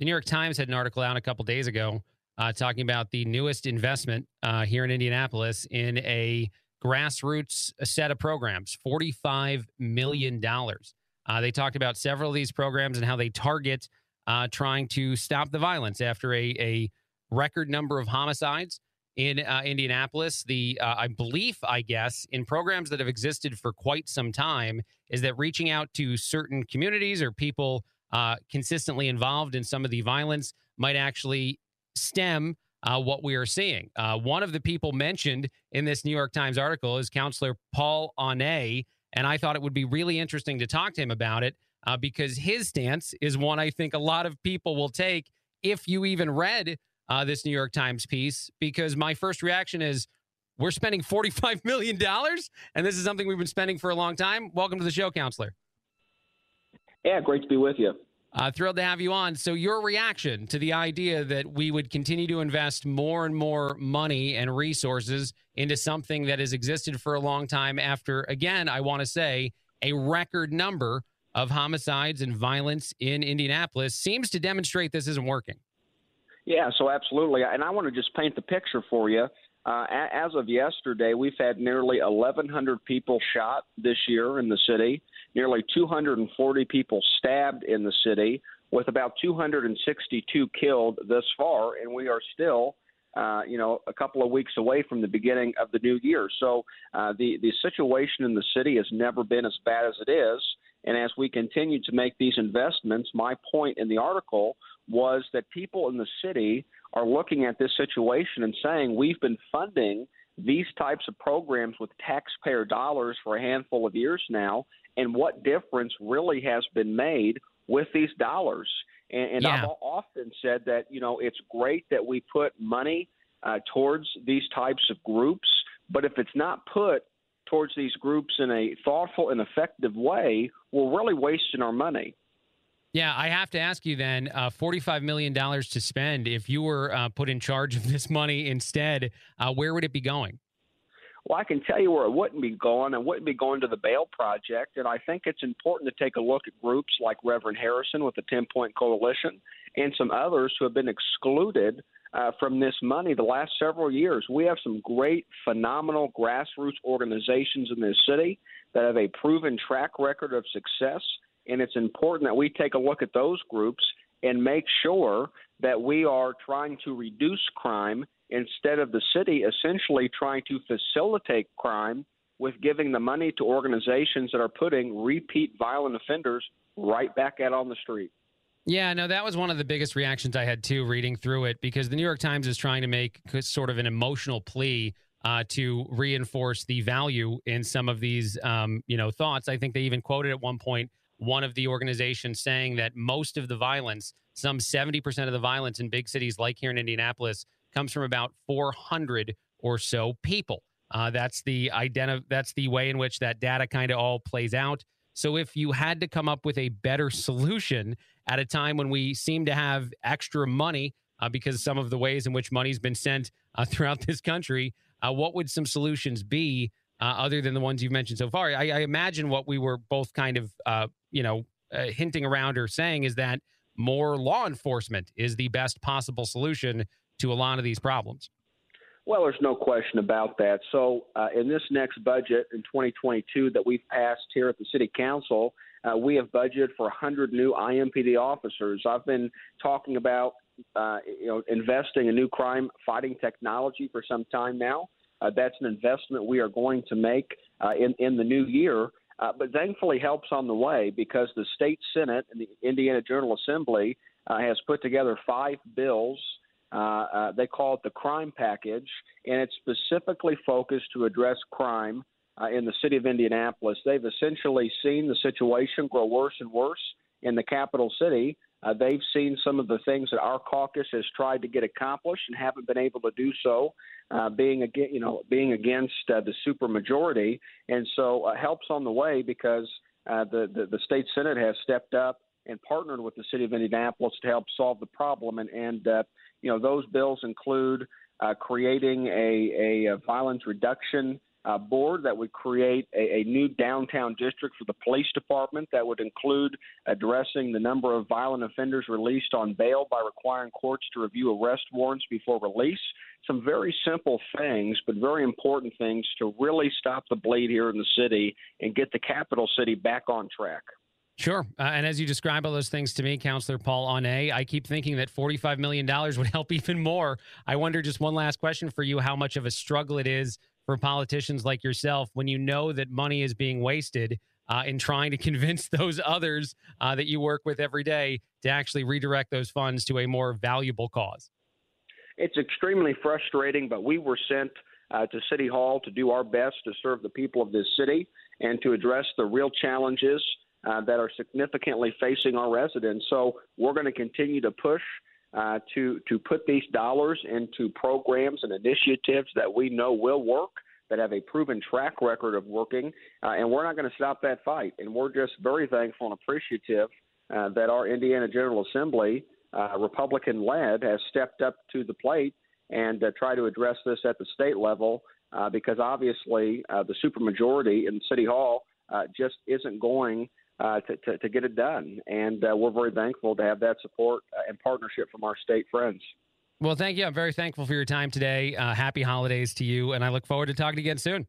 The New York Times had an article out a couple days ago uh, talking about the newest investment uh, here in Indianapolis in a grassroots set of programs, $45 million. Uh, they talked about several of these programs and how they target uh, trying to stop the violence after a, a record number of homicides in uh, Indianapolis. The uh, belief, I guess, in programs that have existed for quite some time is that reaching out to certain communities or people uh, consistently involved in some of the violence might actually stem uh, what we are seeing. Uh, one of the people mentioned in this New York Times article is Counselor Paul Annee, and I thought it would be really interesting to talk to him about it uh, because his stance is one I think a lot of people will take if you even read uh, this New York Times piece. Because my first reaction is, we're spending $45 million, and this is something we've been spending for a long time. Welcome to the show, Counselor. Yeah, great to be with you. Uh, thrilled to have you on. So, your reaction to the idea that we would continue to invest more and more money and resources into something that has existed for a long time after, again, I want to say, a record number of homicides and violence in Indianapolis seems to demonstrate this isn't working. Yeah, so absolutely. And I want to just paint the picture for you. Uh, as of yesterday, we've had nearly 1,100 people shot this year in the city nearly 240 people stabbed in the city, with about 262 killed thus far, and we are still. Uh, you know, a couple of weeks away from the beginning of the new year. So uh, the the situation in the city has never been as bad as it is. And as we continue to make these investments, my point in the article was that people in the city are looking at this situation and saying we've been funding these types of programs with taxpayer dollars for a handful of years now, and what difference really has been made with these dollars. And, and yeah. I've often said that you know it's great that we put money uh, towards these types of groups, but if it's not put towards these groups in a thoughtful and effective way, we're really wasting our money. Yeah, I have to ask you then uh, $45 million to spend. If you were uh, put in charge of this money instead, uh, where would it be going? Well, I can tell you where it wouldn't be going. It wouldn't be going to the Bail Project. And I think it's important to take a look at groups like Reverend Harrison with the 10 Point Coalition and some others who have been excluded uh, from this money the last several years. We have some great, phenomenal grassroots organizations in this city that have a proven track record of success. And it's important that we take a look at those groups and make sure that we are trying to reduce crime instead of the city essentially trying to facilitate crime with giving the money to organizations that are putting repeat violent offenders right back out on the street. Yeah, no, that was one of the biggest reactions I had too reading through it because the New York Times is trying to make sort of an emotional plea uh, to reinforce the value in some of these, um, you know, thoughts. I think they even quoted at one point one of the organizations saying that most of the violence, some 70% of the violence in big cities like here in Indianapolis, comes from about 400 or so people. Uh, that's the identi- That's the way in which that data kind of all plays out. So if you had to come up with a better solution at a time when we seem to have extra money uh, because some of the ways in which money's been sent uh, throughout this country, uh, what would some solutions be uh, other than the ones you've mentioned so far? I, I imagine what we were both kind of, uh, you know, hinting around or saying is that more law enforcement is the best possible solution to a lot of these problems. Well, there's no question about that. So, uh, in this next budget in 2022 that we've passed here at the City Council, uh, we have budgeted for 100 new IMPD officers. I've been talking about, uh, you know, investing in new crime fighting technology for some time now. Uh, that's an investment we are going to make uh, in in the new year. Uh, but thankfully, helps on the way because the state senate and the Indiana General Assembly has put together five bills uh, uh, they call it the crime package, and it's specifically focused to address crime uh, in the city of Indianapolis. They've essentially seen the situation grow worse and worse in the capital city. Uh, they've seen some of the things that our caucus has tried to get accomplished and haven't been able to do so, uh, being against, you know, being against uh, the supermajority, and so uh, helps on the way because uh, the, the the state senate has stepped up and partnered with the city of Indianapolis to help solve the problem, and and uh, you know, those bills include creating a, a, violence reduction uh, board that would create a, a, new downtown district for the police department that would include addressing the number of violent offenders released on bail by requiring courts to review arrest warrants before release. Some very simple things, but very important things to really stop the bleed here in the city and get the capital city back on track. Sure. Uh, and as you describe all those things to me, Councillor Paul Annee, I keep thinking that $45 million would help even more. I wonder just one last question for you how much of a struggle it is for politicians like yourself when you know that money is being wasted uh, in trying to convince those others uh, that you work with every day to actually redirect those funds to a more valuable cause? It's extremely frustrating, but we were sent uh, to City Hall to do our best to serve the people of this city and to address the real challenges uh, that are significantly facing our residents. So we're going to continue to push uh, to to put these dollars into programs and initiatives that we know will work, that have a proven track record of working, uh, and we're not going to stop that fight. And we're just very thankful and appreciative uh, that our Indiana General Assembly, uh, Republican led, has stepped up to the plate and uh, try to address this at the state level. because obviously, the supermajority in City Hall just isn't going uh, to, to, to, get it done. And uh, we're very thankful to have that support uh, and partnership from our state friends. Well, thank you. I'm very thankful for your time today. Uh, happy holidays to you, and I look forward to talking again soon.